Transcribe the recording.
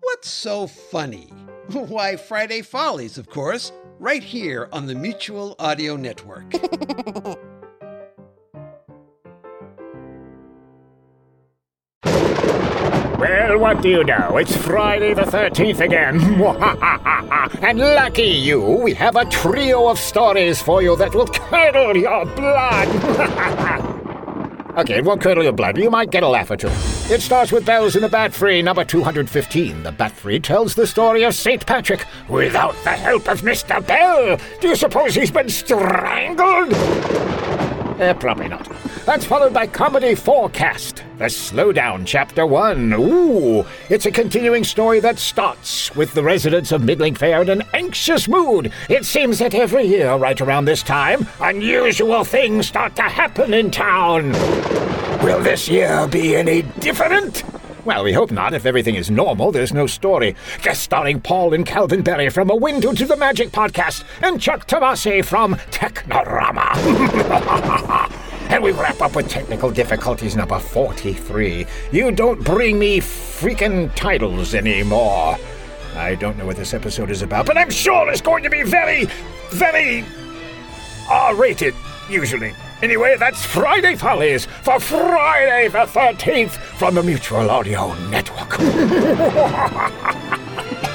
What's so funny? Why, Friday Follies, of course, right here on the Mutual Audio Network. Well, what do you know? It's Friday the 13th again. and lucky you, we have a trio of stories for you that will curdle your blood. okay, it won't curdle your blood, but you might get a laugh or two. It starts with Bells in the Batfry, number 215. The Batfry tells the story of St. Patrick without the help of Mr. Bell. Do you suppose he's been strangled? Eh, probably not. That's followed by Comedy Forecast, the Slowdown Chapter 1. Ooh, it's a continuing story that starts with the residents of Middling Fair in an anxious mood. It seems that every year, right around this time, unusual things start to happen in town. Will this year be any different? Well, we hope not. If everything is normal, there's no story. Guest starring Paul and Calvin Berry from A Window to the Magic podcast and Chuck Tomasi from Technorama. and we wrap up with technical difficulties number 43. You don't bring me freaking titles anymore. I don't know what this episode is about, but I'm sure it's going to be very, very R rated, usually. Anyway, that's Friday Follies for Friday the 13th from the Mutual Audio Network.